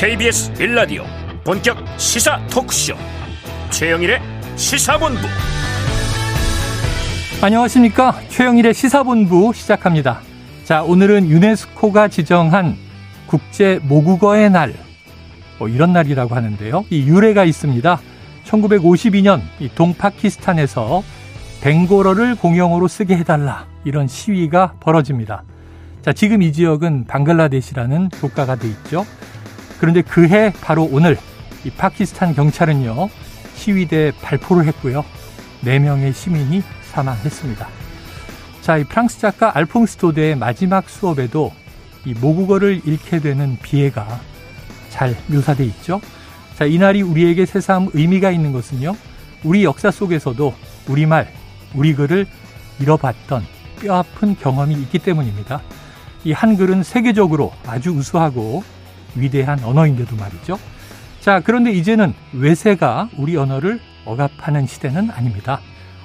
KBS 1라디오 본격 시사 토크쇼. 최영일의 시사본부. 안녕하십니까? 최영일의 시사본부 시작합니다. 자 오늘은 유네스코가 지정한 국제 모국어의 날. 뭐 이런 날이라고 하는데요. 이 유래가 있습니다. 1952년 이 동파키스탄에서 벵고러를 공용어로 쓰게 해달라. 이런 시위가 벌어집니다. 자, 지금 이 지역은 방글라데시라는 국가가 돼 있죠. 그런데 그해 바로 오늘 이 파키스탄 경찰은요 시위대 발포를 했고요. 4명의 시민이 사망했습니다. 자, 이 프랑스 작가 알퐁스 도데의 마지막 수업에도 이 모국어를 잃게 되는 비애가 잘 묘사돼 있죠. 자, 이날이 우리에게 새삼 의미가 있는 것은요. 우리 역사 속에서도 우리말, 우리 글을 잃어봤던 뼈아픈 경험이 있기 때문입니다. 이 한글은 세계적으로 아주 우수하고 위대한 언어인데도 말이죠. 자, 그런데 이제는 외세가 우리 언어를 억압하는 시대는 아닙니다.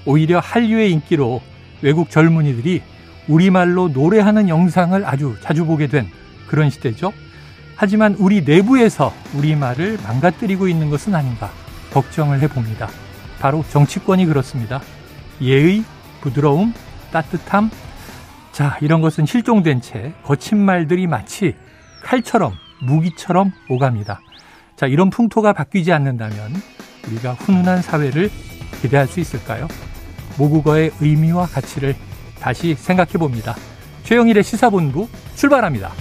오히려 한류의 인기로 외국 젊은이들이 우리말로 노래하는 영상을 아주 자주 보게 된 그런 시대죠. 하지만 우리 내부에서 우리말을 망가뜨리고 있는 것은 아닌가 걱정을 해봅니다. 바로 정치권이 그렇습니다. 예의, 부드러움, 따뜻함, 자, 이런 것은 실종된 채 거친 말들이 마치 칼처럼 무기처럼 오갑니다. 자, 이런 풍토가 바뀌지 않는다면 우리가 훈훈한 사회를 기대할 수 있을까요? 모국어의 의미와 가치를 다시 생각해 봅니다. 최영일의 시사본부 출발합니다.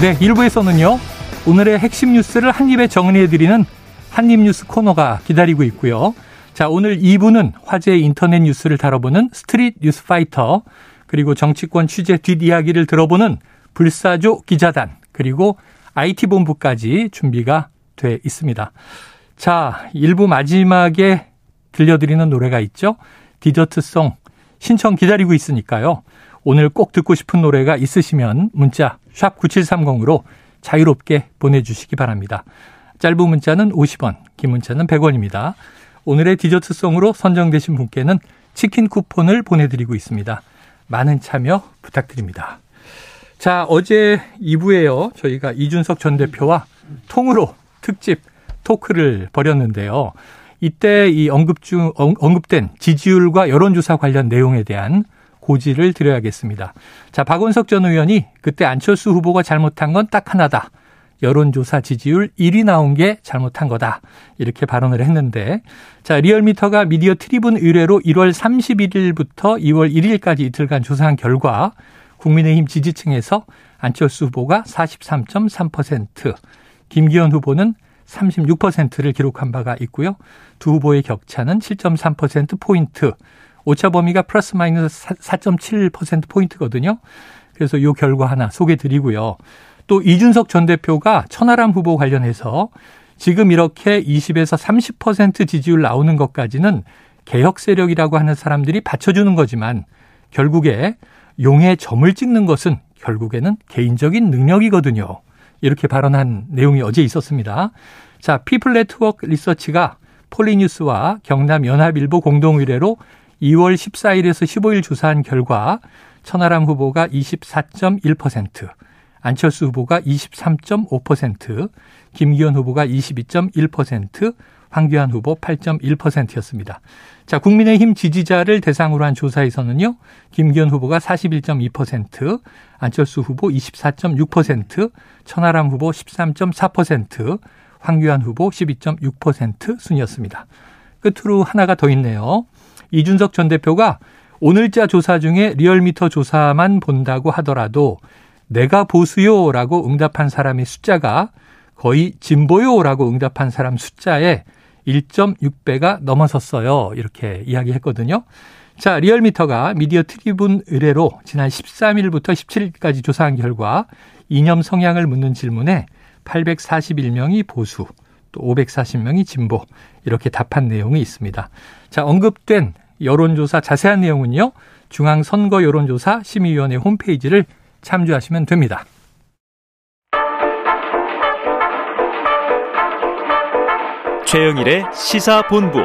네, 1부에서는요, 오늘의 핵심 뉴스를 한입에 정리해드리는 한입뉴스 코너가 기다리고 있고요. 자, 오늘 2부는 화제의 인터넷 뉴스를 다뤄보는 스트릿 뉴스 파이터, 그리고 정치권 취재 뒷이야기를 들어보는 불사조 기자단, 그리고 IT본부까지 준비가 돼 있습니다. 자, 1부 마지막에 들려드리는 노래가 있죠. 디저트송 신청 기다리고 있으니까요. 오늘 꼭 듣고 싶은 노래가 있으시면 문자 샵 9730으로 자유롭게 보내주시기 바랍니다. 짧은 문자는 50원, 긴 문자는 100원입니다. 오늘의 디저트송으로 선정되신 분께는 치킨 쿠폰을 보내드리고 있습니다. 많은 참여 부탁드립니다. 자, 어제 2부에요. 저희가 이준석 전 대표와 통으로 특집 토크를 벌였는데요. 이때 이 언급 중, 언급된 지지율과 여론조사 관련 내용에 대한 고지를 드려야겠습니다. 자, 박원석 전 의원이 그때 안철수 후보가 잘못한 건 딱 하나다. 여론조사 지지율 1위 나온 게 잘못한 거다. 이렇게 발언을 했는데, 자, 리얼미터가 미디어 트리뷴 의뢰로 1월 31일부터 2월 1일까지 이틀간 조사한 결과, 국민의힘 지지층에서 안철수 후보가 43.3%, 김기현 후보는 36%를 기록한 바가 있고요. 두 후보의 격차는 7.3%포인트, 오차 범위가 플러스 마이너스 4.7%포인트거든요. 그래서 이 결과 하나 소개 드리고요. 또 이준석 전 대표가 천하람 후보 관련해서 지금 이렇게 20에서 30% 지지율 나오는 것까지는 개혁 세력이라고 하는 사람들이 받쳐주는 거지만 결국에 용의 점을 찍는 것은 결국에는 개인적인 능력이거든요. 이렇게 발언한 내용이 어제 있었습니다. 자, 피플 네트워크 리서치가 폴리뉴스와 경남연합일보 공동의뢰로 2월 14일에서 15일 조사한 결과 천하람 후보가 24.1%, 안철수 후보가 23.5%, 김기현 후보가 22.1%, 황교안 후보 8.1%였습니다. 자, 국민의힘 지지자를 대상으로 한 조사에서는요, 김기현 후보가 41.2%, 안철수 후보 24.6%, 천하람 후보 13.4%, 황교안 후보 12.6% 순이었습니다. 끝으로 하나가 더 있네요. 이준석 전 대표가 오늘자 조사 중에 리얼미터 조사만 본다고 하더라도 내가 보수요라고 응답한 사람의 숫자가 거의 진보요라고 응답한 사람 숫자에 1.6배가 넘어섰어요. 이렇게 이야기했거든요. 자, 리얼미터가 미디어 트리뷴 의뢰로 지난 13일부터 17일까지 조사한 결과 이념 성향을 묻는 질문에 841명이 보수, 또 540명이 진보 이렇게 답한 내용이 있습니다. 자, 언급된 여론조사 자세한 내용은요. 중앙선거 여론조사 심의위원회 홈페이지를 참조하시면 됩니다. 최영일의 시사본부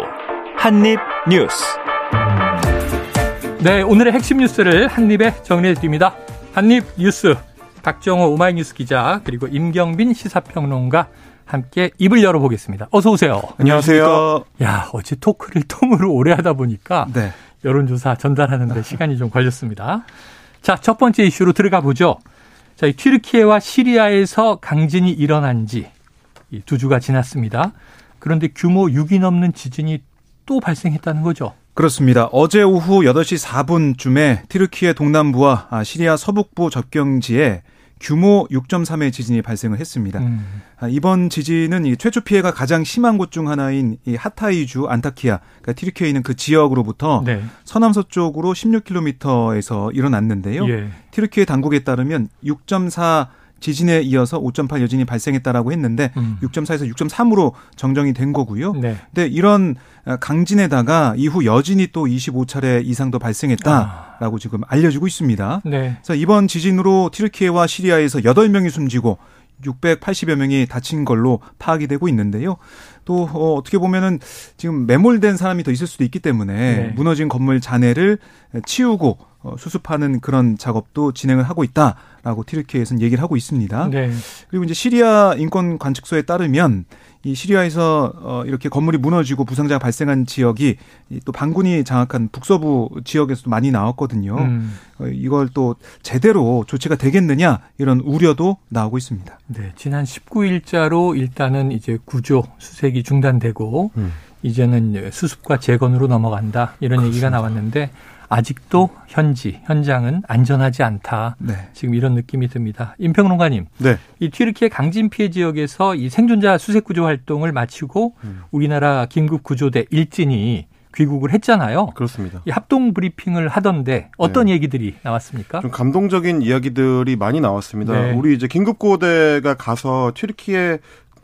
한입뉴스. 네, 오늘의 핵심 뉴스를 한입에 정리해 드립니다. 한입 뉴스 박정호 오마이뉴스 기자 그리고 임경빈 시사평론가 함께 입을 열어보겠습니다. 어서 오세요. 안녕하세요. 야 어제 토크를 통으로 오래 하다 보니까 네. 여론조사 전달하는데 시간이 좀 걸렸습니다. 자, 첫 번째 이슈로 들어가 보죠. 자, 이 튀르키예와 시리아에서 강진이 일어난 지 두 주가 지났습니다. 그런데 규모 6이 넘는 지진이 또 발생했다는 거죠. 그렇습니다. 어제 오후 8시 4분쯤에 티르키예 동남부와 아, 시리아 서북부 접경지에 규모 6.3의 지진이 발생을 했습니다. 음. 아, 이번 지진은 최초 피해가 가장 심한 곳 중 하나인 이 하타이주 안타키아, 그러니까 티르키에 있는 그 지역으로부터 네. 서남서쪽으로 16km에서 일어났는데요. 예. 티르키예 당국에 따르면 6.4 지진에 이어서 5.8 여진이 발생했다라고 했는데 음. 6.4에서 6.3으로 정정이 된 거고요. 네. 근데 이런 강진에다가 이후 여진이 또 25차례 이상 도 발생했다 라고 아. 지금 알려지고 있습니다. 네. 그래서 이번 지진으로 티르키예와 시리아에서 8명이 숨지고 680여 명이 다친 걸로 파악이 되고 있는데요. 또 어, 어떻게 보면은 지금 매몰된 사람이 더 있을 수도 있기 때문에 네. 무너진 건물 잔해를 치우고 어, 수습하는 그런 작업도 진행을 하고 있다라고 티르키에서는 얘기를 하고 있습니다. 네. 그리고 이제 시리아 인권 관측소에 따르면 이 시리아에서 어 이렇게 건물이 무너지고 부상자가 발생한 지역이 또 반군이 장악한 북서부 지역에서도 많이 나왔거든요. 음. 어 이걸 또 제대로 조치가 되겠느냐 이런 우려도 나오고 있습니다. 네, 지난 19일자로 일단은 이제 구조 수색이 중단되고 음. 이제는 수습과 재건으로 넘어간다 이런 그렇습니다. 얘기가 나왔는데 아직도 현지 현장은 안전하지 않다. 네. 지금 이런 느낌이 듭니다. 임평론가님, 네. 이 튀르키예 강진 피해 지역에서 이 생존자 수색 구조 활동을 마치고 음. 우리나라 긴급 구조대 일진이 귀국을 했잖아요. 그렇습니다. 이 합동 브리핑을 하던데 어떤 네. 얘기들이 나왔습니까? 좀 감동적인 이야기들이 많이 나왔습니다. 네. 우리 이제 긴급 구호대가 가서 튀르키예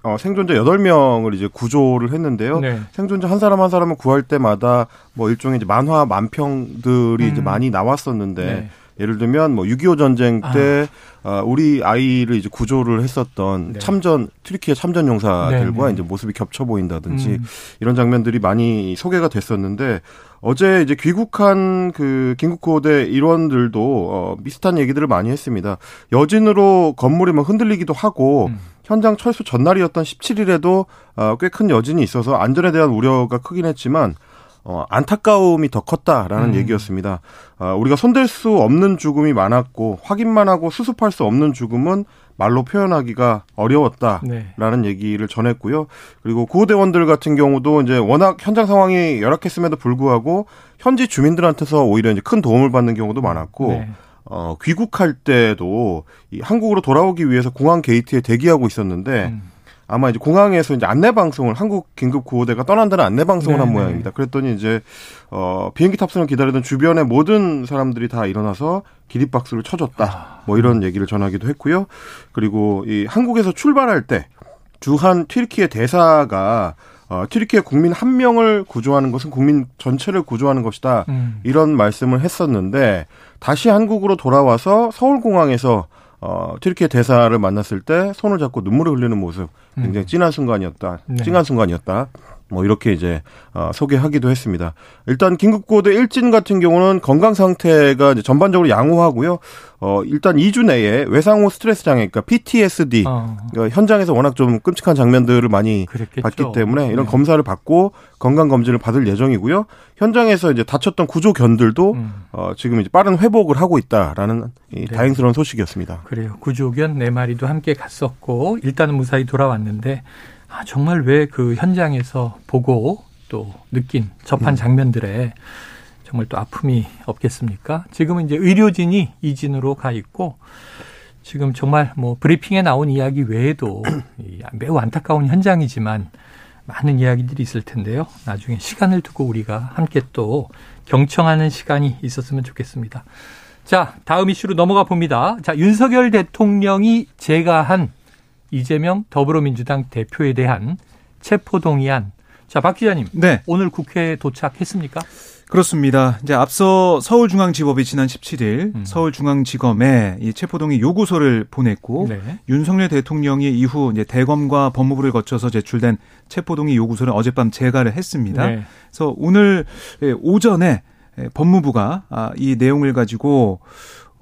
어, 생존자 8명을 이제 구조를 했는데요. 네. 생존자 한 사람 한 사람을 구할 때마다 뭐 일종의 이제 만화 만평들이 음. 이제 많이 나왔었는데 네. 예를 들면 뭐 6.25 전쟁 때 아. 어, 우리 아이를 이제 구조를 했었던 네. 참전 트리키의 참전 용사들과 네, 네. 이제 모습이 겹쳐 보인다든지 음. 이런 장면들이 많이 소개가 됐었는데 어제 이제 귀국한 그 긴급구호대 일원들도 어 비슷한 얘기들을 많이 했습니다. 여진으로 건물이 막 흔들리기도 하고 음. 현장 철수 전날이었던 17일에도 어, 꽤큰 여진이 있어서 안전에 대한 우려가 크긴 했지만 어, 안타까움이 더 컸다라는 음. 얘기였습니다. 어, 우리가 손댈 수 없는 죽음이 많았고 확인만 하고 수습할 수 없는 죽음은 말로 표현하기가 어려웠다라는 네. 얘기를 전했고요. 그리고 구호대원들 같은 경우도 이제 워낙 현장 상황이 열악했음에도 불구하고 현지 주민들한테서 오히려 이제 큰 도움을 받는 경우도 많았고 네. 어, 귀국할 때도 이 한국으로 돌아오기 위해서 공항 게이트에 대기하고 있었는데 음. 아마 이제 공항에서 이제 안내 방송을 한국 긴급 구호대가 떠난다는 안내 방송을 네네. 한 모양입니다. 그랬더니 이제 어 비행기 탑승을 기다리던 주변의 모든 사람들이 다 일어나서 기립박수를 쳐줬다. 아. 뭐 이런 얘기를 전하기도 했고요. 그리고 이 한국에서 출발할 때 주한 튀르키예 대사가 어, 튀르키예 국민 한 명을 구조하는 것은 국민 전체를 구조하는 것이다. 음. 이런 말씀을 했었는데 다시 한국으로 돌아와서 서울공항에서 어, 튀르키예 대사를 만났을 때 손을 잡고 눈물을 흘리는 모습 굉장히 음. 찐한 순간이었다. 네. 찡한 순간이었다. 뭐 이렇게 이제 어, 소개하기도 했습니다. 일단 긴급고대 일진 같은 경우는 건강 상태가 전반적으로 양호하고요. 어 일단 2주 내에 외상후 스트레스 장애, 그러니까 PTSD 어. 그러니까 현장에서 워낙 좀 끔찍한 장면들을 많이 그랬겠죠. 봤기 때문에 이런 네. 검사를 받고 건강 검진을 받을 예정이고요. 현장에서 이제 다쳤던 구조견들도 음. 어 지금 이제 빠른 회복을 하고 있다라는 이 네. 다행스러운 소식이었습니다. 그래요. 구조견 네 마리도 함께 갔었고 일단은 무사히 돌아왔는데 아, 정말 왜 그 현장에서 보고 또 느낀 접한 음. 장면들에 정말 또 아픔이 없겠습니까? 지금은 이제 의료진이 이진으로 가 있고 지금 정말 뭐 브리핑에 나온 이야기 외에도 매우 안타까운 현장이지만 많은 이야기들이 있을 텐데요. 나중에 시간을 두고 우리가 함께 또 경청하는 시간이 있었으면 좋겠습니다. 자, 다음 이슈로 넘어가 봅니다. 자, 윤석열 대통령이 제가 한 이재명 더불어민주당 대표에 대한 체포동의안. 자, 박 기자님. 네. 오늘 국회에 도착했습니까? 그렇습니다. 이제 앞서 서울중앙지법이 지난 17일 음. 서울중앙지검에 이 체포동의 요구서를 보냈고 네. 윤석열 대통령이 이후 이제 대검과 법무부를 거쳐서 제출된 체포동의 요구서를 어젯밤 재가를 했습니다. 네. 그래서 오늘 오전에 법무부가 아, 이 내용을 가지고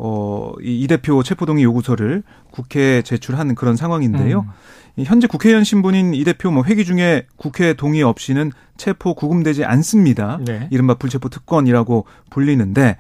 어, 이, 이 대표 체포동의 요구서를 국회에 제출한 그런 상황인데요. 음. 현재 국회의원 신분인 이 대표 뭐 회기 중에 국회 동의 없이는 체포 구금되지 않습니다. 네. 이른바 불체포 특권이라고 불리는데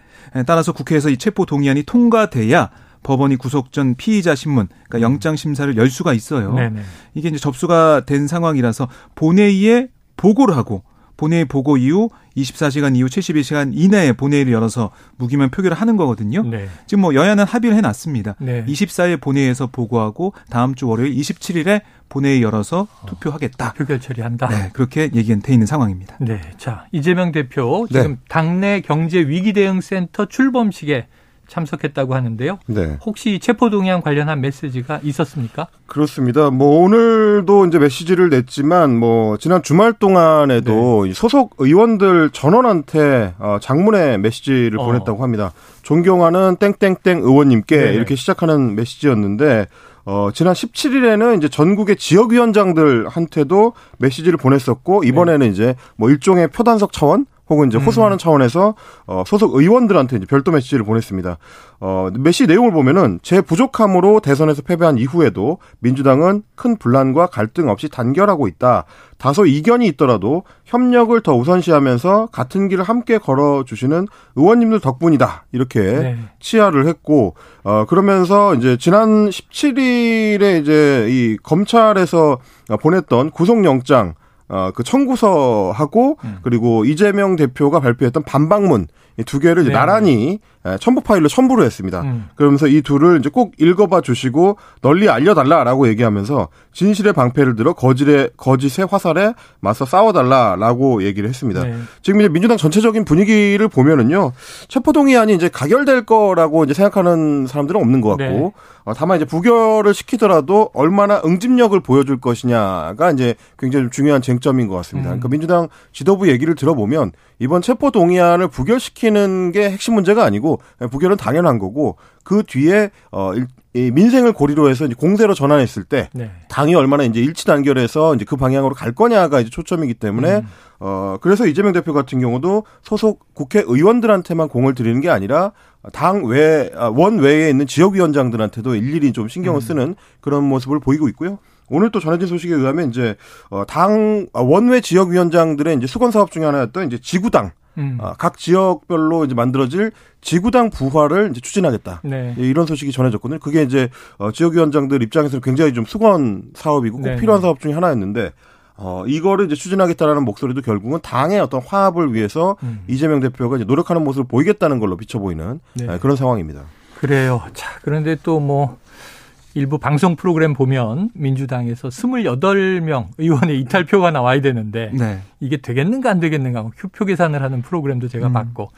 따라서 국회에서 이 체포 동의안이 통과돼야 법원이 구속 전 피의자 신문, 그러니까 음. 영장 심사를 열 수가 있어요. 네네. 이게 이제 접수가 된 상황이라서 본회의에 보고를 하고 본회의 보고 이후 24시간 이후 72시간 이내에 본회의를 열어서 무기면 표결을 하는 거거든요. 네. 지금 뭐 여야는 합의를 해놨습니다. 네. 24일 본회의에서 보고하고 다음 주 월요일 27일에 본회의 열어서 어, 투표하겠다. 표결 처리한다. 네, 그렇게 얘기는 돼 있는 상황입니다. 네, 자 이재명 대표 지금 네. 당내 경제 위기 대응 센터 출범식에 참석했다고 하는데요. 네. 혹시 체포동의안 관련한 메시지가 있었습니까? 그렇습니다. 뭐 오늘도 이제 메시지를 냈지만 뭐 지난 주말 동안에도 네. 소속 의원들 전원한테 어, 장문의 메시지를 어. 보냈다고 합니다. 존경하는 땡땡땡 의원님께 네 이렇게 시작하는 메시지였는데 어, 지난 17일에는 이제 전국의 지역위원장들한테도 메시지를 보냈었고, 이번에는 네. 이제 뭐 일종의 표단석 차원, 혹은 이제 호소하는 음. 차원에서 어, 소속 의원들한테 이제 별도 메시지를 보냈습니다. 어, 메시 내용을 보면은 제 부족함으로 대선에서 패배한 이후에도 민주당은 큰 분란과 갈등 없이 단결하고 있다. 다소 이견이 있더라도 협력을 더 우선시하면서 같은 길을 함께 걸어 주시는 의원님들 덕분이다. 이렇게 네. 치하를 했고, 어, 그러면서 이제 지난 17일에 이제 이 검찰에서 보냈던 구속영장 어, 그 청구서하고 음. 그리고 이재명 대표가 발표했던 반박문 두 개를 네. 나란히 예, 첨부 파일로 첨부를 했습니다. 음. 그러면서 이 둘을 이제 꼭 읽어봐 주시고 널리 알려달라라고 얘기하면서 진실의 방패를 들어 거짓의 거짓의 화살에 맞서 싸워달라라고 얘기를 했습니다. 네. 지금 이제 민주당 전체적인 분위기를 보면은요 체포동의안이 이제 가결될 거라고 이제 생각하는 사람들은 없는 것 같고 네. 어, 다만 이제 부결을 시키더라도 얼마나 응집력을 보여줄 것이냐가 이제 굉장히 중요한 쟁점인 것 같습니다. 음. 그러니까 민주당 지도부 얘기를 들어보면 이번 체포동의안을 부결시키 는 게 핵심 문제가 아니고 부결은 당연한 거고 그 뒤에 어 이 민생을 고리로 해서 이제 공세로 전환했을 때 네. 당이 얼마나 이제 일치 단결해서 이제 그 방향으로 갈 거냐가 이제 초점이기 때문에 음. 어 그래서 이재명 대표 같은 경우도 소속 국회의원들한테만 공을 들이는 게 아니라 당외 아, 원외에 있는 지역위원장들한테도 일일이 좀 신경을 음. 쓰는 그런 모습을 보이고 있고요. 오늘 또 전해진 소식에 의하면 이제 어당 아, 원외 지역위원장들의 이제 수건 사업 중에 하나였던 이제 지구당 음. 아, 각 지역별로 이제 만들어질 지구당 부활을 이제 추진하겠다. 네. 예, 이런 소식이 전해졌거든요. 그게 이제 어, 지역위원장들 입장에서는 굉장히 좀 수건 사업이고 꼭 네. 필요한 사업 중에 하나였는데 어, 이거를 이제 추진하겠다라는 목소리도 결국은 당의 어떤 화합을 위해서 음. 이재명 대표가 이제 노력하는 모습을 보이겠다는 걸로 비춰 보이는 네. 네, 그런 상황입니다. 그래요. 자, 그런데 또 뭐 일부 방송 프로그램 보면 민주당에서 28명 의원의 이탈표가 나와야 되는데 네. 이게 되겠는가 안 되겠는가 표표 계산을 하는 프로그램도 제가 음. 봤고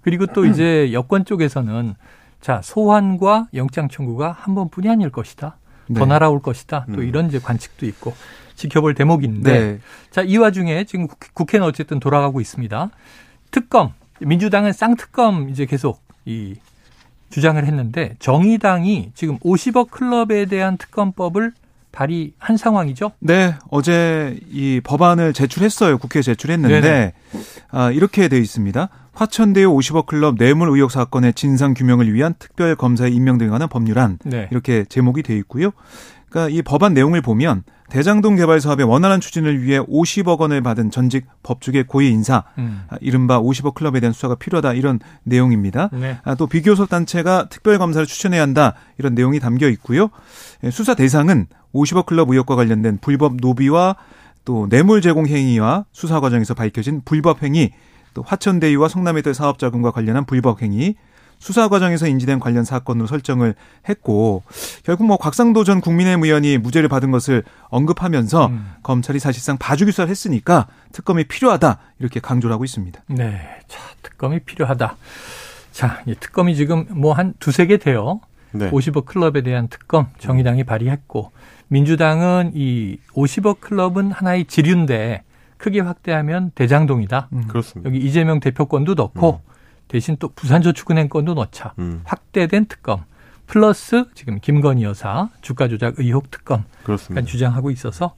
그리고 또 이제 여권 쪽에서는 자 소환과 영장 청구가 한 번뿐이 아닐 것이다. 네. 더 날아올 것이다. 또 음. 이런 이제 관측도 있고 지켜볼 대목인데 네. 자 이 와중에 지금 국회는 어쨌든 돌아가고 있습니다. 특검 민주당은 쌍특검 이제 계속 이 주장을 했는데 정의당이 지금 50억 클럽에 대한 특검법을 발의한 상황이죠? 네, 어제 이 법안을 제출했어요. 국회에 제출했는데 아, 이렇게 돼 있습니다. 화천대유 50억 클럽 뇌물 의혹 사건의 진상 규명을 위한 특별 검사의 임명 등에 관한 법률안 네. 이렇게 제목이 돼 있고요. 그러니까 이 법안 내용을 보면 대장동 개발 사업의 원활한 추진을 위해 50억 원을 받은 전직 법조계 고위 인사, 음. 아, 이른바 50억 클럽에 대한 수사가 필요하다 이런 내용입니다. 네. 아, 또 비교섭 단체가 특별 검사를 추천해야 한다 이런 내용이 담겨 있고요. 예, 수사 대상은 50억 클럽 의혹과 관련된 불법 노비와 또 뇌물 제공 행위와 수사 과정에서 밝혀진 불법 행위, 또 화천대유와 성남의들 사업 자금과 관련한 불법 행위, 수사 과정에서 인지된 관련 사건으로 설정을 했고 결국 뭐 곽상도 전 국민의힘 의원이 무죄를 받은 것을 언급하면서 음. 검찰이 사실상 봐주기 수사를 했으니까 특검이 필요하다 이렇게 강조를 하고 있습니다. 네, 자 특검이 필요하다. 자, 이 특검이 지금 뭐 한 두세 개 돼요. 네. 50억 클럽에 대한 특검 정의당이 발의했고 민주당은 이 50억 클럽은 하나의 지류인데 크게 확대하면 대장동이다. 음. 그렇습니다. 여기 이재명 대표권도 넣고 음. 대신 또 부산저축은행 건도 넣자. 음. 확대된 특검. 플러스 지금 김건희 여사 주가 조작 의혹 특검 그렇습니다. 주장하고 있어서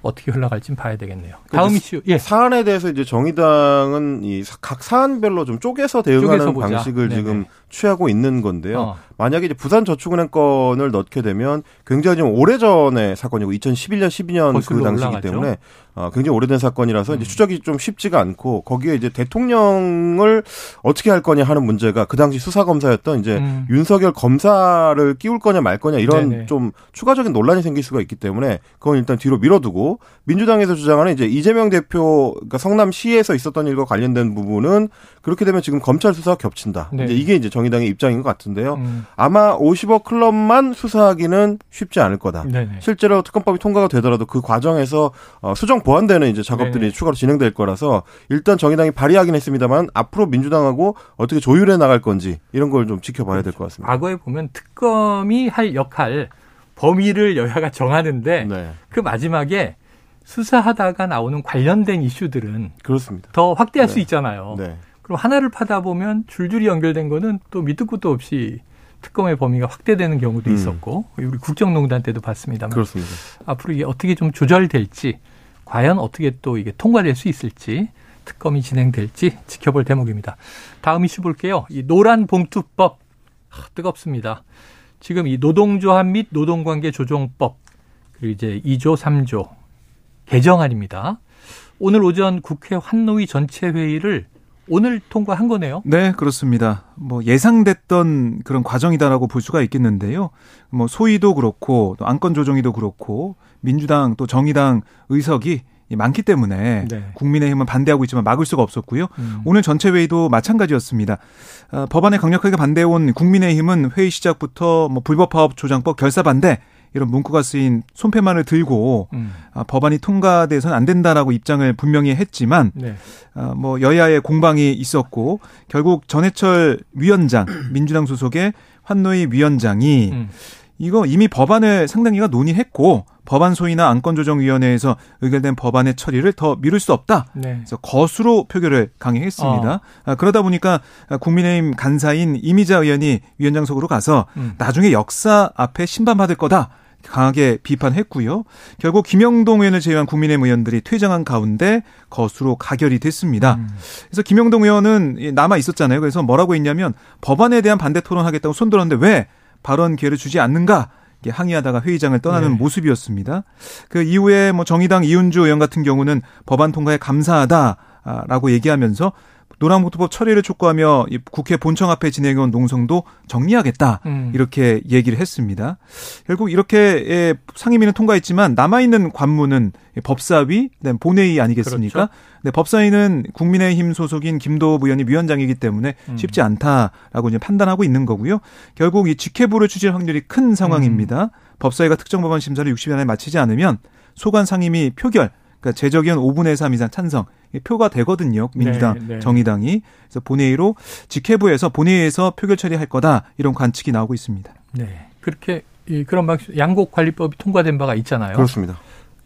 어떻게 흘러갈지 봐야 되겠네요. 다음 이슈. 예. 사안에 대해서 이제 정의당은 이 각 사안별로 좀 쪼개서 대응하는 쪼개서 방식을 네네. 지금 취하고 있는 건데요. 어. 만약에 이제 부산저축은행 건을 넣게 되면 굉장히 좀 오래전의 사건이고 2011년, 12년 그 당시이기 올라가죠. 때문에 어, 굉장히 오래된 사건이라서 음. 이제 추적이 좀 쉽지가 않고 거기에 이제 대통령을 어떻게 할 거냐 하는 문제가 그 당시 수사 검사였던 이제 음. 윤석열 검사를 끼울 거냐 말 거냐 이런 네네. 좀 추가적인 논란이 생길 수가 있기 때문에 그건 일단 뒤로 밀어두고 민주당에서 주장하는 이제 이재명 대표 그러니까 성남시에서 있었던 일과 관련된 부분은 그렇게 되면 지금 검찰 수사가 겹친다. 네. 이제 이게 이제 정 의당의 입장인 것 같은데요. 음. 아마 50억 클럽만 수사하기는 쉽지 않을 거다. 네네. 실제로 특검법이 통과가 되더라도 그 과정에서 어, 수정 보완되는 이제 작업들이 네네. 추가로 진행될 거라서 일단 정의당이 발의하긴 했습니다만 앞으로 민주당하고 어떻게 조율해 나갈 건지 이런 걸 좀 지켜봐야 될 것 같습니다. 과거에 보면 특검이 할 역할 범위를 여야가 정하는데 네. 그 마지막에 수사하다가 나오는 관련된 이슈들은 그렇습니다. 더 확대할 네. 수 있잖아요. 네. 그럼 하나를 파다 보면 줄줄이 연결된 거는 또 밑도 끝도 없이 특검의 범위가 확대되는 경우도 음. 있었고 우리 국정농단 때도 봤습니다만 그렇습니다. 앞으로 이게 어떻게 좀 조절될지 과연 어떻게 또 이게 통과될 수 있을지 특검이 진행될지 지켜볼 대목입니다. 다음 이슈 볼게요. 이 노란 봉투법 아, 뜨겁습니다. 지금 이 노동조합 및 노동관계 조정법 그리고 이제 2조 3조 개정안입니다. 오늘 오전 국회 환노위 전체 회의를 오늘 통과한 거네요. 네, 그렇습니다. 뭐 예상됐던 그런 과정이다라고 볼 수가 있겠는데요. 뭐 소위도 그렇고 또 안건 조정위도 그렇고 민주당 또 정의당 의석이 많기 때문에 네. 국민의힘은 반대하고 있지만 막을 수가 없었고요. 음. 오늘 전체 회의도 마찬가지였습니다. 어, 법안에 강력하게 반대해온 국민의힘은 회의 시작부터 뭐 불법 파업 조장법 결사 반대 이런 문구가 쓰인 손패만을 들고 음. 아, 법안이 통과돼서는 안 된다라고 입장을 분명히 했지만 네. 아, 뭐 여야의 공방이 있었고 결국 전해철 위원장 민주당 소속의 환노위 위원장이 음. 이거 이미 법안을 상당히가 논의했고 법안 소위나 안건조정위원회에서 의결된 법안의 처리를 더 미룰 수 없다. 네. 그래서 거수로 표결을 강행했습니다. 어. 아, 그러다 보니까 국민의힘 간사인 이미자 의원이 위원장석으로 가서 음. 나중에 역사 앞에 심판받을 거다. 강하게 비판했고요. 결국 김영동 의원을 제외한 국민의힘 의원들이 퇴장한 가운데 거수로 가결이 됐습니다. 음. 그래서 김영동 의원은 남아 있었잖아요. 그래서 뭐라고 했냐면 법안에 대한 반대 토론하겠다고 손들었는데 왜 발언 기회를 주지 않는가? 항의하다가 회의장을 떠나는 네. 모습이었습니다. 그 이후에 뭐 정의당 이윤주 의원 같은 경우는 법안 통과에 감사하다라고 얘기하면서 노란봉투법 처리를 촉구하며 국회 본청 앞에 진행해온 농성도 정리하겠다 음. 이렇게 얘기를 했습니다. 결국 이렇게 상임위는 통과했지만 남아있는 관문은 법사위, 본회의 아니겠습니까? 그렇죠. 네, 법사위는 국민의힘 소속인 김도부 의원이 위원장이기 때문에 음. 쉽지 않다라고 이제 판단하고 있는 거고요. 결국 이 직회부를 추진할 확률이 큰 상황입니다. 음. 법사위가 특정 법안 심사를 60일 안에 마치지 않으면 소관 상임위 표결 그러니까 제적의원 5분의 3 이상 찬성 표가 되거든요. 민주당, 네, 네. 정의당이 그래서 본회의로 직회부에서 본회의에서 표결 처리할 거다 이런 관측이 나오고 있습니다. 네, 그렇게 그런 방 양곡 관리법이 통과된 바가 있잖아요. 그렇습니다.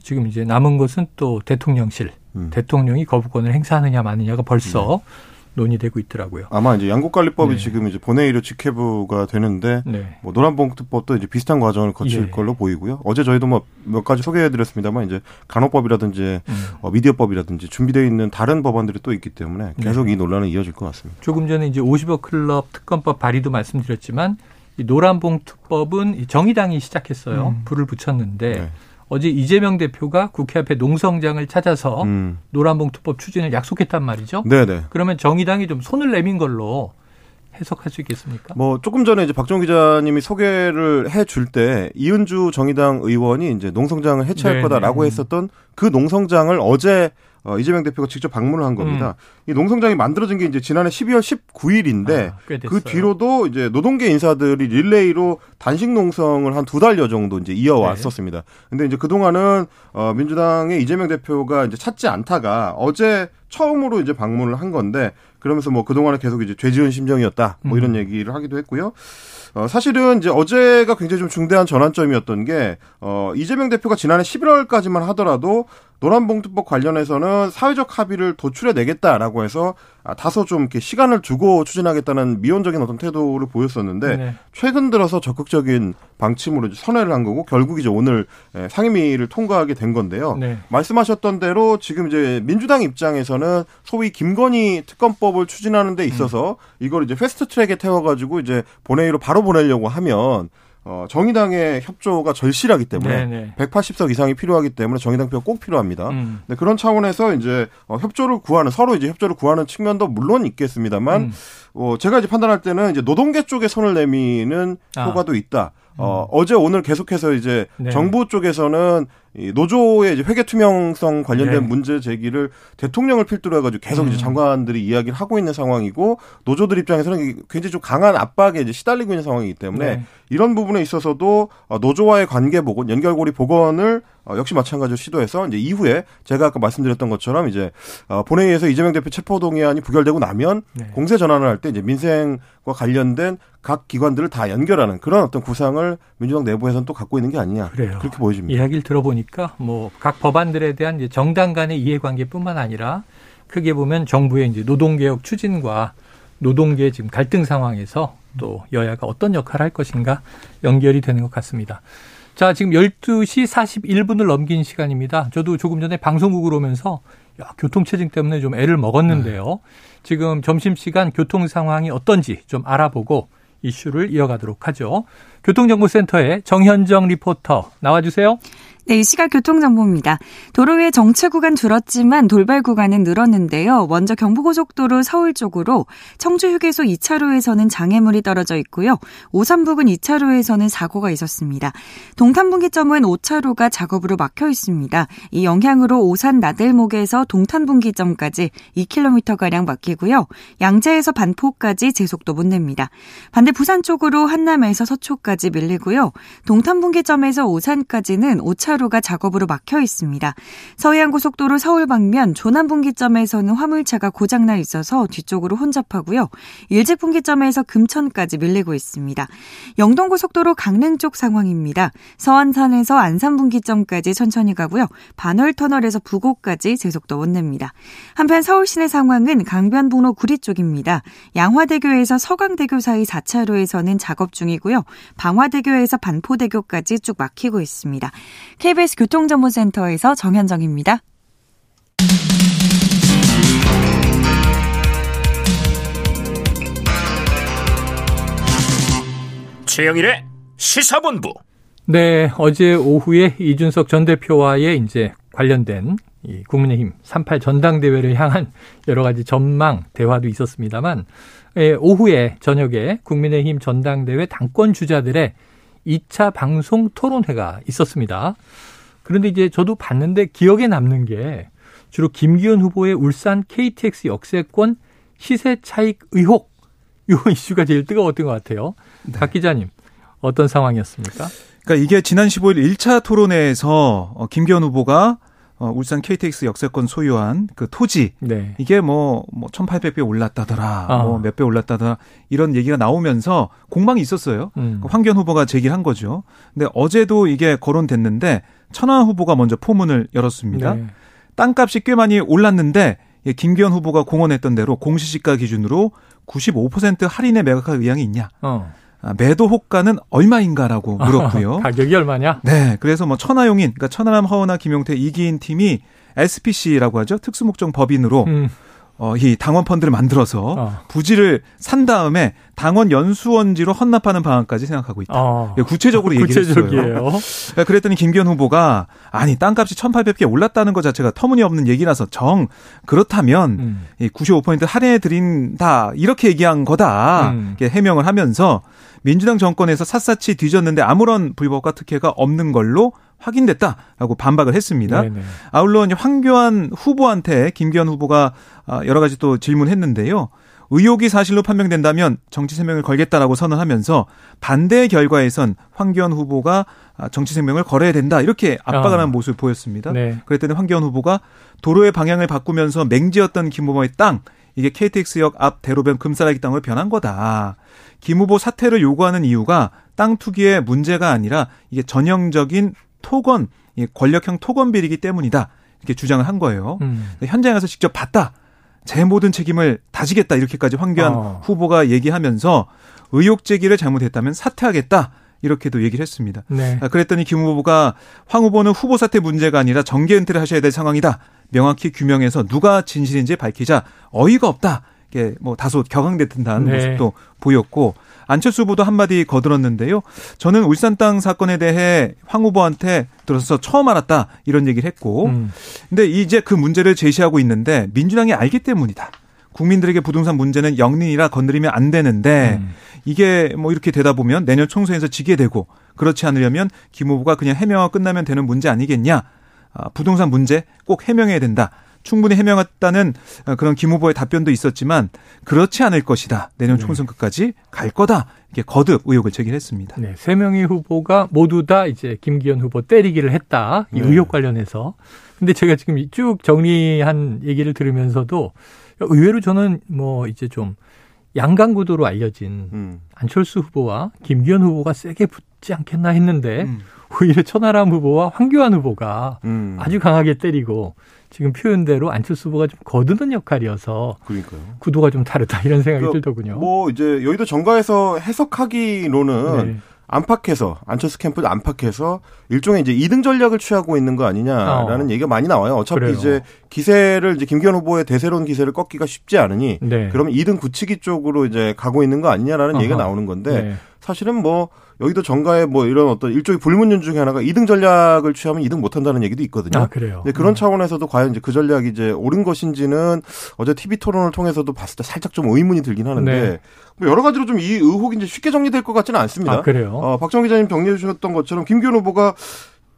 지금 이제 남은 것은 또 대통령실, 음. 대통령이 거부권을 행사하느냐 마느냐가 벌써 네. 논의되고 있더라고요. 아마 이제 양국관리법이 네. 지금 이제 본회의로 직회부가 되는데 네. 뭐 노란봉투법도 이제 비슷한 과정을 거칠 예. 걸로 보이고요. 어제 저희도 뭐 몇 가지 소개해드렸습니다만 이제 간호법이라든지 음. 어, 미디어법이라든지 준비되어 있는 다른 법안들이 또 있기 때문에 네. 계속 네. 이 논란은 이어질 것 같습니다. 조금 전에 이제 50억 클럽 특검법 발의도 말씀드렸지만 이 노란봉투법은 정의당이 시작했어요. 음. 불을 붙였는데. 네. 어제 이재명 대표가 국회 앞에 농성장을 찾아서 음. 노란봉투법 추진을 약속했단 말이죠. 네네. 그러면 정의당이 좀 손을 내민 걸로 해석할 수 있겠습니까? 뭐 조금 전에 이제 박정 기자님이 소개를 해줄 때 이은주 정의당 의원이 이제 농성장을 해체할 네네. 거다라고 했었던 그 농성장을 어제 어, 이재명 대표가 직접 방문을 한 겁니다. 음. 이 농성장이 만들어진 게 이제 지난해 12월 19일인데 아, 그 뒤로도 이제 노동계 인사들이 릴레이로 단식 농성을 한 두 달여 정도 이제 이어왔었습니다. 네. 근데 이제 그동안은 어, 민주당의 이재명 대표가 이제 찾지 않다가 어제 처음으로 이제 방문을 한 건데 그러면서 뭐 그동안은 계속 이제 죄지은 심정이었다. 뭐 이런 음. 얘기를 하기도 했고요. 어, 사실은 이제 어제가 굉장히 좀 중대한 전환점이었던 게, 어, 이재명 대표가 지난해 11월까지만 하더라도, 노란봉투법 관련해서는 사회적 합의를 도출해 내겠다라고 해서 아, 다소 좀 이렇게 시간을 두고 추진하겠다는 미온적인 어떤 태도를 보였었는데 네. 최근 들어서 적극적인 방침으로 선회를 한 거고 결국 이제 오늘 예, 상임위를 통과하게 된 건데요. 네. 말씀하셨던 대로 지금 이제 민주당 입장에서는 소위 김건희 특검법을 추진하는 데 있어서 음. 이걸 이제 패스트 트랙에 태워가지고 이제 본회의로 바로 보내려고 하면 어, 정의당의 협조가 절실하기 때문에 네네. 180석 이상이 필요하기 때문에 정의당 표가 꼭 필요합니다. 음. 네, 그런 차원에서 이제 어, 협조를 구하는 서로 이제 협조를 구하는 측면도 물론 있겠습니다만 음. 어, 제가 이제 판단할 때는 이제 노동계 쪽에 손을 내미는 아. 효과도 있다. 어, 음. 어제 오늘 계속해서 이제 네. 정부 쪽에서는 이 노조의 이제 회계 투명성 관련된 네. 문제 제기를 대통령을 필두로 해가지고 계속 음. 이제 장관들이 이야기를 하고 있는 상황이고 노조들 입장에서는 굉장히 좀 강한 압박에 이제 시달리고 있는 상황이기 때문에 네. 이런 부분에 있어서도 어, 노조와의 관계 복원, 연결고리 복원을 어, 역시 마찬가지로 시도해서 이제 이후에 제가 아까 말씀드렸던 것처럼 이제 어, 본회의에서 이재명 대표 체포 동의안이 부결되고 나면 네. 공세 전환을 할 때 이제 민생과 관련된 각 기관들을 다 연결하는 그런 어떤 구상을 민주당 내부에서는 또 갖고 있는 게 아니냐 그래요. 그렇게 보여집니다. 이야기를 들어보니까 뭐 각 법안들에 대한 이제 정당 간의 이해관계뿐만 아니라 크게 보면 정부의 이제 노동개혁 추진과 노동계 지금 갈등 상황에서 또 여야가 어떤 역할을 할 것인가 연결이 되는 것 같습니다. 자, 지금 12시 41분을 넘긴 시간입니다. 저도 조금 전에 방송국으로 오면서 야, 교통체증 때문에 좀 애를 먹었는데요. 네. 지금 점심시간 교통 상황이 어떤지 좀 알아보고 이슈를 이어가도록 하죠. 교통정보센터의 정현정 리포터 나와주세요. 네, 이 시각 교통정보입니다. 도로 위에 정체 구간 줄었지만 돌발 구간은 늘었는데요. 먼저 경부고속도로 서울 쪽으로 청주 휴게소 2차로에서는 장애물이 떨어져 있고요. 오산 부근 2차로에서는 사고가 있었습니다. 동탄분기점은 5차로가 작업으로 막혀 있습니다. 이 영향으로 오산 나들목에서 동탄분기점까지 2km가량 막히고요. 양재에서 반포까지 제속도 못 냅니다. 반대 부산 쪽으로 한남에서 서초까지 밀리고요. 동탄분기점에서 오산까지는 5차로 1 차로가 작업으로 막혀 있습니다. 서해안고속도로 서울 방면 조남분기점에서는 화물차가 고장나 있어서 뒤쪽으로 혼잡하고요. 일제분기점에서 금천까지 밀리고 있습니다. 영동고속도로 강릉 쪽 상황입니다. 서안산에서 안산분기점까지 천천히 가고요. 반월터널에서 부곡까지 제속도 못 냅니다. 한편 서울 시내 상황은 강변북로 구리 쪽입니다. 양화대교에서 서강대교 사이 4차로에서는 작업 중이고요. 방화대교에서 반포대교까지 쭉 막히고 있습니다. KBS 교통정보센터에서 정현정입니다. 최영일의 시사본부. 네, 어제 오후에 이준석 전 대표와의 이제 관련된 이 국민의힘 38 전당대회를 향한 여러 가지 전망 대화도 있었습니다만 예, 오후에 저녁에 국민의힘 전당대회 당권 주자들의 2차 방송 토론회가 있었습니다. 그런데 이제 저도 봤는데 기억에 남는 게 주로 김기현 후보의 울산 KTX 역세권 시세 차익 의혹 요 이슈가 제일 뜨거웠던 것 같아요. 네. 박 기자님 어떤 상황이었습니까? 그러니까 이게 지난 15일 1차 토론회에서 어, 김기현 후보가 어, 울산 KTX 역세권 소유한 그 토지 네. 이게 뭐, 뭐 1,800배 올랐다더라, 아. 뭐몇 배 올랐다더라 이런 얘기가 나오면서 공방이 있었어요. 음. 그 황교안 후보가 제기를 한 거죠. 근데 어제도 이게 거론됐는데 천하 후보가 먼저 포문을 열었습니다. 네. 땅값이 꽤 많이 올랐는데 김기현 후보가 공언했던 대로 공시지가 기준으로 95% 할인에 매각할 의향이 있냐? 어. 아, 매도 호가는 얼마인가라고 물었고요. 가격이 얼마냐? 네. 그래서 뭐 천하용인, 그러니까 천하람, 허은하, 김용태, 이기인 팀이 SPC라고 하죠. 특수목적 법인으로 음. 어, 이 당원 펀드를 만들어서 어. 부지를 산 다음에 당원 연수원지로 헌납하는 방안까지 생각하고 있다. 어. 구체적으로 얘기를 했어요. 네, 그랬더니 김기현 후보가 아니 땅값이 1,800개 올랐다는 것 자체가 터무니없는 얘기라서 정 그렇다면 음. 이95% 할인해 드린다 이렇게 얘기한 거다. 음. 해명을 하면서 민주당 정권에서 샅샅이 뒤졌는데 아무런 불법과 특혜가 없는 걸로 확인됐다라고 반박을 했습니다. 네네. 아울러 황교안 후보한테 김기현 후보가 아, 여러 가지 또 질문했는데요. 의혹이 사실로 판명된다면 정치 생명을 걸겠다라고 선언하면서 반대 결과에선 황교안 후보가 아, 정치 생명을 걸어야 된다 이렇게 압박을 아. 하는 모습을 보였습니다. 네. 그랬더니 황교안 후보가 도로의 방향을 바꾸면서 맹지였던 김 후보의 땅 이게 KTX역 앞 대로변 금사라기 땅으로 변한 거다. 김 후보 사퇴를 요구하는 이유가 땅 투기의 문제가 아니라 이게 전형적인 토건, 권력형 토건 비리기 때문이다. 이렇게 주장을 한 거예요. 음. 현장에 가서 직접 봤다. 제 모든 책임을 다지겠다 이렇게까지 황교안 어. 후보가 얘기하면서 의혹 제기를 잘못했다면 사퇴하겠다. 이렇게도 얘기를 했습니다. 네. 아, 그랬더니 김 후보가 황 후보는 후보 사퇴 문제가 아니라 정계 은퇴를 하셔야 될 상황이다. 명확히 규명해서 누가 진실인지 밝히자 어이가 없다. 이게 뭐 다소 격앙됐던 네. 모습도 보였고 안철수 후보도 한마디 거들었는데요. 저는 울산 땅 사건에 대해 황 후보한테 들어서 처음 알았다 이런 얘기를 했고, 음. 근데 이제 그 문제를 제시하고 있는데 민주당이 알기 때문이다. 국민들에게 부동산 문제는 영린이라 건드리면 안 되는데 음. 이게 뭐 이렇게 되다 보면 내년 총선에서 지게 되고 그렇지 않으려면 김 후보가 그냥 해명하고 끝나면 되는 문제 아니겠냐. 아, 부동산 문제 꼭 해명해야 된다. 충분히 해명했다는 그런 김 후보의 답변도 있었지만 그렇지 않을 것이다. 내년 네. 총선 끝까지 갈 거다. 이게 거듭 의혹을 제기했습니다. 네, 세 명의 후보가 모두 다 이제 김기현 후보 때리기를 했다. 이 네. 의혹 관련해서. 근데 제가 지금 쭉 정리한 얘기를 들으면서도 의외로 저는 뭐 이제 좀 양강 구도로 알려진 음. 안철수 후보와 김기현 후보가 세게 붙지 않겠나 했는데 음. 오히려 천하람 후보와 황교안 후보가 음. 아주 강하게 때리고 지금 표현대로 안철수 후보가 좀 거두는 역할이어서 그러니까요. 구도가 좀 다르다 이런 생각이 그러니까 들더군요. 뭐 이제 여의도 정가에서 해석하기로는 네. 안팎에서 안철수 캠프를 안팎에서 일종의 이제 이등 전략을 취하고 있는 거 아니냐라는 어. 얘기가 많이 나와요. 어차피 그래요. 이제 기세를 이제 김기현 후보의 대세론 기세를 꺾기가 쉽지 않으니 네. 그러면 이등 굳히기 쪽으로 이제 가고 있는 거 아니냐라는 어허. 얘기가 나오는 건데 네. 사실은 뭐 여기도 정가에 뭐 이런 어떤 일종의 불문율 중에 하나가 2등 전략을 취하면 2등 못 한다는 얘기도 있거든요. 아, 그래요. 네, 그런 음. 차원에서도 과연 이제 그 전략이 이제 옳은 것인지는 어제 TV 토론을 통해서도 봤을 때 살짝 좀 의문이 들긴 하는데 네. 뭐 여러 가지로 좀 이 의혹이 이제 쉽게 정리될 것 같지는 않습니다. 아, 그래요. 어, 박정 기자님 정리해 주셨던 것처럼 김기현 후보가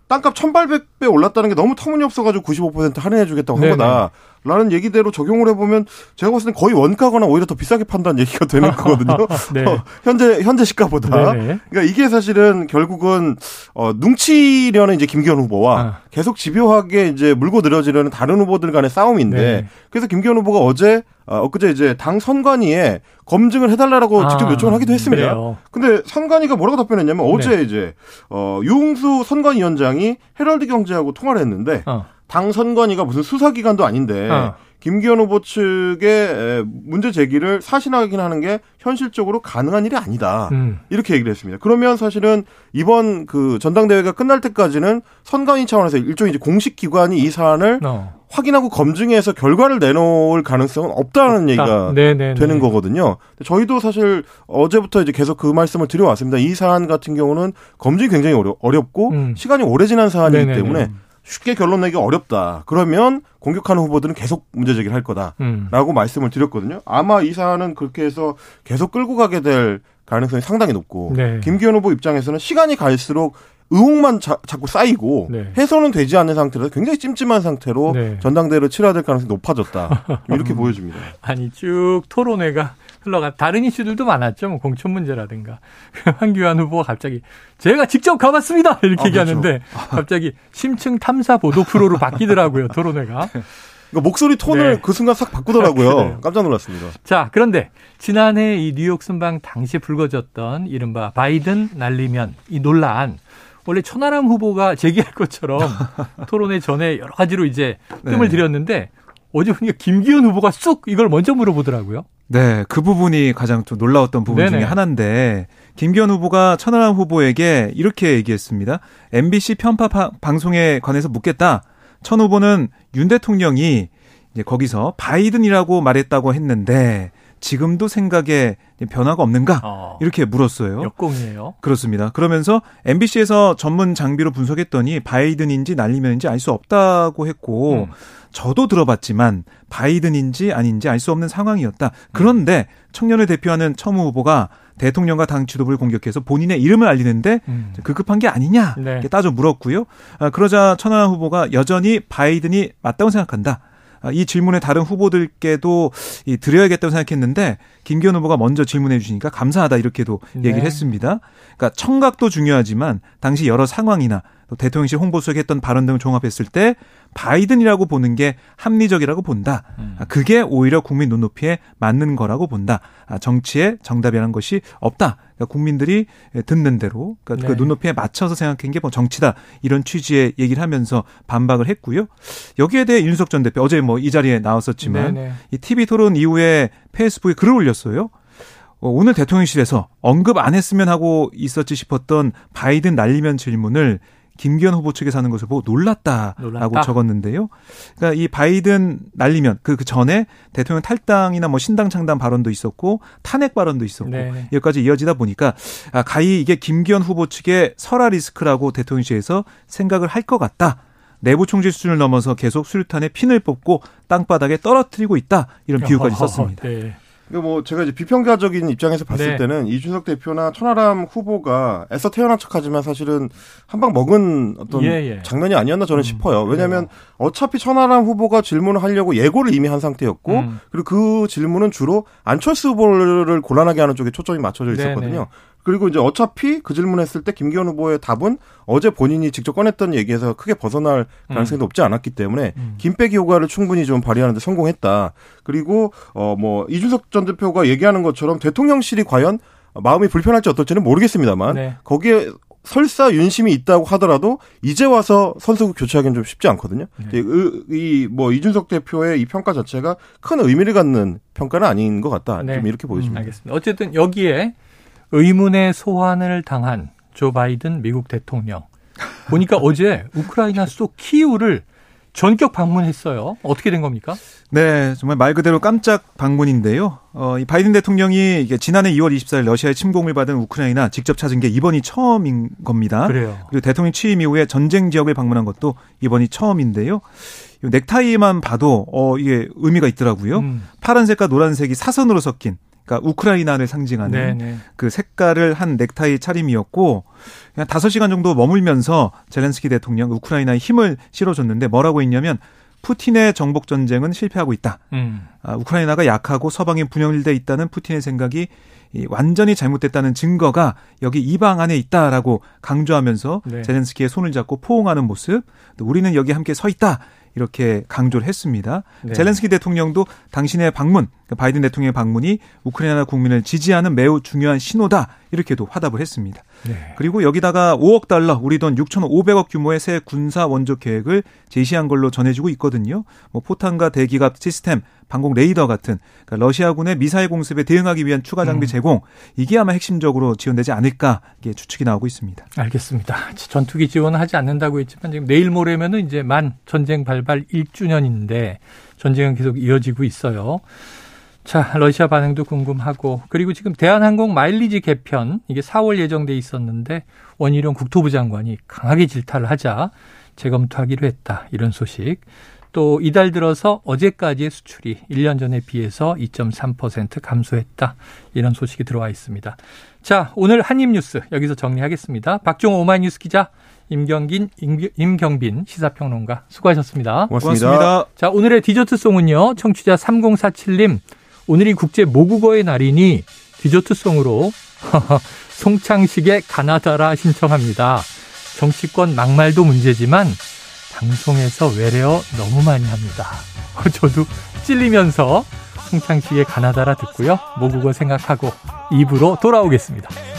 땅값 1800배 올랐다는 게 너무 터무니없어가지고 95% 할인해주겠다고 한 거다. 라는 얘기대로 적용을 해보면 제가 봤을 땐 거의 원가거나 오히려 더 비싸게 판다는 얘기가 되는 거거든요. 네. 어, 현재, 현재 시가보다. 네네. 그러니까 이게 사실은 결국은, 어, 눈치려는 이제 김기현 후보와 아. 계속 집요하게 이제 물고 늘어지려는 다른 후보들 간의 싸움인데 네. 그래서 김기현 후보가 어제 어, 엊그제 이제 당 선관위에 검증을 해달라고 아, 직접 요청을 하기도 했습니다. 그래요. 근데 선관위가 뭐라고 답변했냐면 어제 네. 이제 어, 유흥수 선관위원장이 헤럴드 경제하고 통화를 했는데 어. 당 선관위가 무슨 수사기관도 아닌데 어. 김기현 후보 측의 문제 제기를 사실 확인하는 게 현실적으로 가능한 일이 아니다. 음. 이렇게 얘기를 했습니다. 그러면 사실은 이번 그 전당대회가 끝날 때까지는 선관위 차원에서 일종의 이제 공식 기관이 이 사안을 어. 확인하고 검증해서 결과를 내놓을 가능성은 없다는 없다. 얘기가 네네네. 되는 거거든요. 저희도 사실 어제부터 이제 계속 그 말씀을 드려왔습니다. 이 사안 같은 경우는 검증이 굉장히 어려, 어렵고 음. 시간이 오래 지난 사안이기 네네네. 때문에 쉽게 결론 내기 어렵다. 그러면 공격하는 후보들은 계속 문제 제기를 할 거다라고 음. 말씀을 드렸거든요. 아마 이 사안은 그렇게 해서 계속 끌고 가게 될 가능성이 상당히 높고 네. 김기현 후보 입장에서는 시간이 갈수록 의혹만 자, 꾸 쌓이고 네. 해소는 되지 않는 상태로 굉장히 찜찜한 상태로 네. 전당대회를 치러야 될 가능성이 높아졌다. 이렇게 보여집니다. 아니 쭉 토론회가 흘러가 다른 이슈들도 많았죠. 뭐 공천 문제라든가 황교안 후보가 갑자기 제가 직접 가봤습니다 이렇게 아, 그렇죠. 얘기하는데 그렇죠. 갑자기 심층 탐사 보도 프로로 바뀌더라고요 토론회가. 그러니까 목소리 톤을 네. 그 순간 싹 바꾸더라고요. 깜짝 놀랐습니다. 자, 그런데 지난해 이 뉴욕 순방 당시에 불거졌던 이른바 바이든 날리면 이 논란 원래 천하람 후보가 제기할 것처럼 토론회 전에 여러 가지로 이제 뜸을 네. 들였는데 어제 보니까 김기현 후보가 쑥 이걸 먼저 물어보더라고요. 네, 그 부분이 가장 좀 놀라웠던 부분 네네. 중에 하나인데 김기현 후보가 천하람 후보에게 이렇게 얘기했습니다. MBC 편파 방송에 관해서 묻겠다. 천 후보는 윤 대통령이 이제 거기서 바이든이라고 말했다고 했는데 지금도 생각에 변화가 없는가? 어. 이렇게 물었어요. 역공이에요. 그렇습니다. 그러면서 MBC에서 전문 장비로 분석했더니 바이든인지 날리면인지 알 수 없다고 했고 음. 저도 들어봤지만 바이든인지 아닌지 알 수 없는 상황이었다. 그런데 청년을 대표하는 처무 후보가 대통령과 당 지도부를 공격해서 본인의 이름을 알리는데 음. 급급한 게 아니냐 네. 따져 물었고요. 아, 그러자 천하람 후보가 여전히 바이든이 맞다고 생각한다. 아, 이 질문에 다른 후보들께도 이 드려야겠다고 생각했는데 김기현 후보가 먼저 질문해 주시니까 감사하다 이렇게도 네. 얘기를 했습니다. 그러니까 청각도 중요하지만 당시 여러 상황이나 또 대통령실 홍보수석이 했던 발언 등을 종합했을 때 바이든이라고 보는 게 합리적이라고 본다. 음. 아, 그게 오히려 국민 눈높이에 맞는 거라고 본다. 아, 정치에 정답이라는 것이 없다. 그러니까 국민들이 듣는 대로 그러니까 그 네. 그 눈높이에 맞춰서 생각한 게 뭐 정치다 이런 취지의 얘기를 하면서 반박을 했고요. 여기에 대해 윤석 전 대표 어제 뭐 이 자리에 나왔었지만 네네. 이 TV 토론 이후에 페이스북에 글을 올렸어요. 어, 오늘 대통령실에서 언급 안 했으면 하고 있었지 싶었던 바이든 날리면 질문을 김기현 후보 측에서 하는 것을 보고 놀랐다라고 놀랐다. 적었는데요. 그러니까 이 바이든 날리면 그, 그 전에 대통령 탈당이나 뭐 신당 창당 발언도 있었고 탄핵 발언도 있었고 네. 여기까지 이어지다 보니까 아, 가히 이게 김기현 후보 측의 설화 리스크라고 대통령실에서 생각을 할 것 같다. 내부 총질 수준을 넘어서 계속 수류탄에 핀을 뽑고 땅바닥에 떨어뜨리고 있다. 이런 비유까지 썼습니다. 네. 그뭐 제가 이제 비평가적인 입장에서 봤을 네. 때는 이준석 대표나 천하람 후보가 애써 태어난 척하지만 사실은 한 방 먹은 어떤 예, 예. 장면이 아니었나 저는 음, 싶어요. 왜냐하면 그래요. 어차피 천하람 후보가 질문을 하려고 예고를 이미 한 상태였고 음. 그리고 그 질문은 주로 안철수 후보를 곤란하게 하는 쪽에 초점이 맞춰져 있었거든요. 네네. 그리고 이제 어차피 그 질문했을 때 김기현 후보의 답은 어제 본인이 직접 꺼냈던 얘기에서 크게 벗어날 가능성이 음. 높지 않았기 때문에 음. 김빼기 효과를 충분히 좀 발휘하는데 성공했다. 그리고 어 뭐 이준석 전 대표가 얘기하는 것처럼 대통령실이 과연 마음이 불편할지 어떨지는 모르겠습니다만 네. 거기에 설사 윤심이 있다고 하더라도 이제 와서 선수국 교체하기는 좀 쉽지 않거든요. 네. 이뭐 이준석 대표의 이 평가 자체가 큰 의미를 갖는 평가는 아닌 것 같다. 네. 좀 이렇게 보여집니다. 음, 알겠습니다. 어쨌든 여기에 의문의 소환을 당한 조 바이든 미국 대통령. 보니까 어제 우크라이나 수도 키우를 전격 방문했어요. 어떻게 된 겁니까? 네, 정말 말 그대로 깜짝 방문인데요. 어, 이 바이든 대통령이 이게 지난해 2월 24일 러시아의 침공을 받은 우크라이나 직접 찾은 게 이번이 처음인 겁니다. 그래요. 그리고 대통령 취임 이후에 전쟁 지역을 방문한 것도 이번이 처음인데요. 이 넥타이만 봐도 어 이게 의미가 있더라고요. 음. 파란색과 노란색이 사선으로 섞인 그러니까 우크라이나를 상징하는 네네. 네. 그 색깔을 한 넥타이 차림이었고 그냥 5시간 정도 머물면서 젤렌스키 대통령 우크라이나에 힘을 실어줬는데 뭐라고 했냐면 푸틴의 정복 전쟁은 실패하고 있다. 음. 아, 우크라이나가 약하고 서방이 분열돼 있다는 푸틴의 생각이 이 완전히 잘못됐다는 증거가 여기 이 방 안에 있다라고 강조하면서 네. 젤렌스키의 손을 잡고 포옹하는 모습. 또 우리는 여기 함께 서 있다. 이렇게 강조를 했습니다. 네. 젤렌스키 대통령도 당신의 방문, 그러니까 바이든 대통령의 방문이 우크라이나 국민을 지지하는 매우 중요한 신호다. 이렇게도 화답을 했습니다. 네. 그리고 여기다가 5억 달러, 우리 돈 6,500억 규모의 새 군사 원조 계획을 제시한 걸로 전해지고 있거든요. 뭐 포탄과 대기갑 시스템, 방공 레이더 같은 그러니까 러시아군의 미사일 공습에 대응하기 위한 추가 장비 음. 제공 이게 아마 핵심적으로 지원되지 않을까 이게 추측이 나오고 있습니다. 알겠습니다. 전투기 지원은 하지 않는다고 했지만 지금 내일 모레면은 이제 만 전쟁 발발 1주년인데 전쟁은 계속 이어지고 있어요. 자, 러시아 반응도 궁금하고 그리고 지금 대한항공 마일리지 개편 이게 4월 예정돼 있었는데 원희룡 국토부 장관이 강하게 질타를 하자 재검토하기로 했다. 이런 소식. 또 이달 들어서 어제까지의 수출이 1년 전에 비해서 2.3% 감소했다. 이런 소식이 들어와 있습니다. 자, 오늘 한입뉴스 여기서 정리하겠습니다. 박종호 오마이뉴스 기자, 임경긴, 임 경빈 시사평론가 수고하셨습니다. 고맙습니다. 고맙습니다. 자, 오늘의 디저트송은요. 청취자 3047님. 오늘이 국제 모국어의 날이니 디저트송으로 송창식의 가나다라 신청합니다. 정치권 막말도 문제지만 방송에서 외래어 너무 많이 합니다. 저도 찔리면서 송창식의 가나다라 듣고요. 모국어 생각하고 입으로 돌아오겠습니다.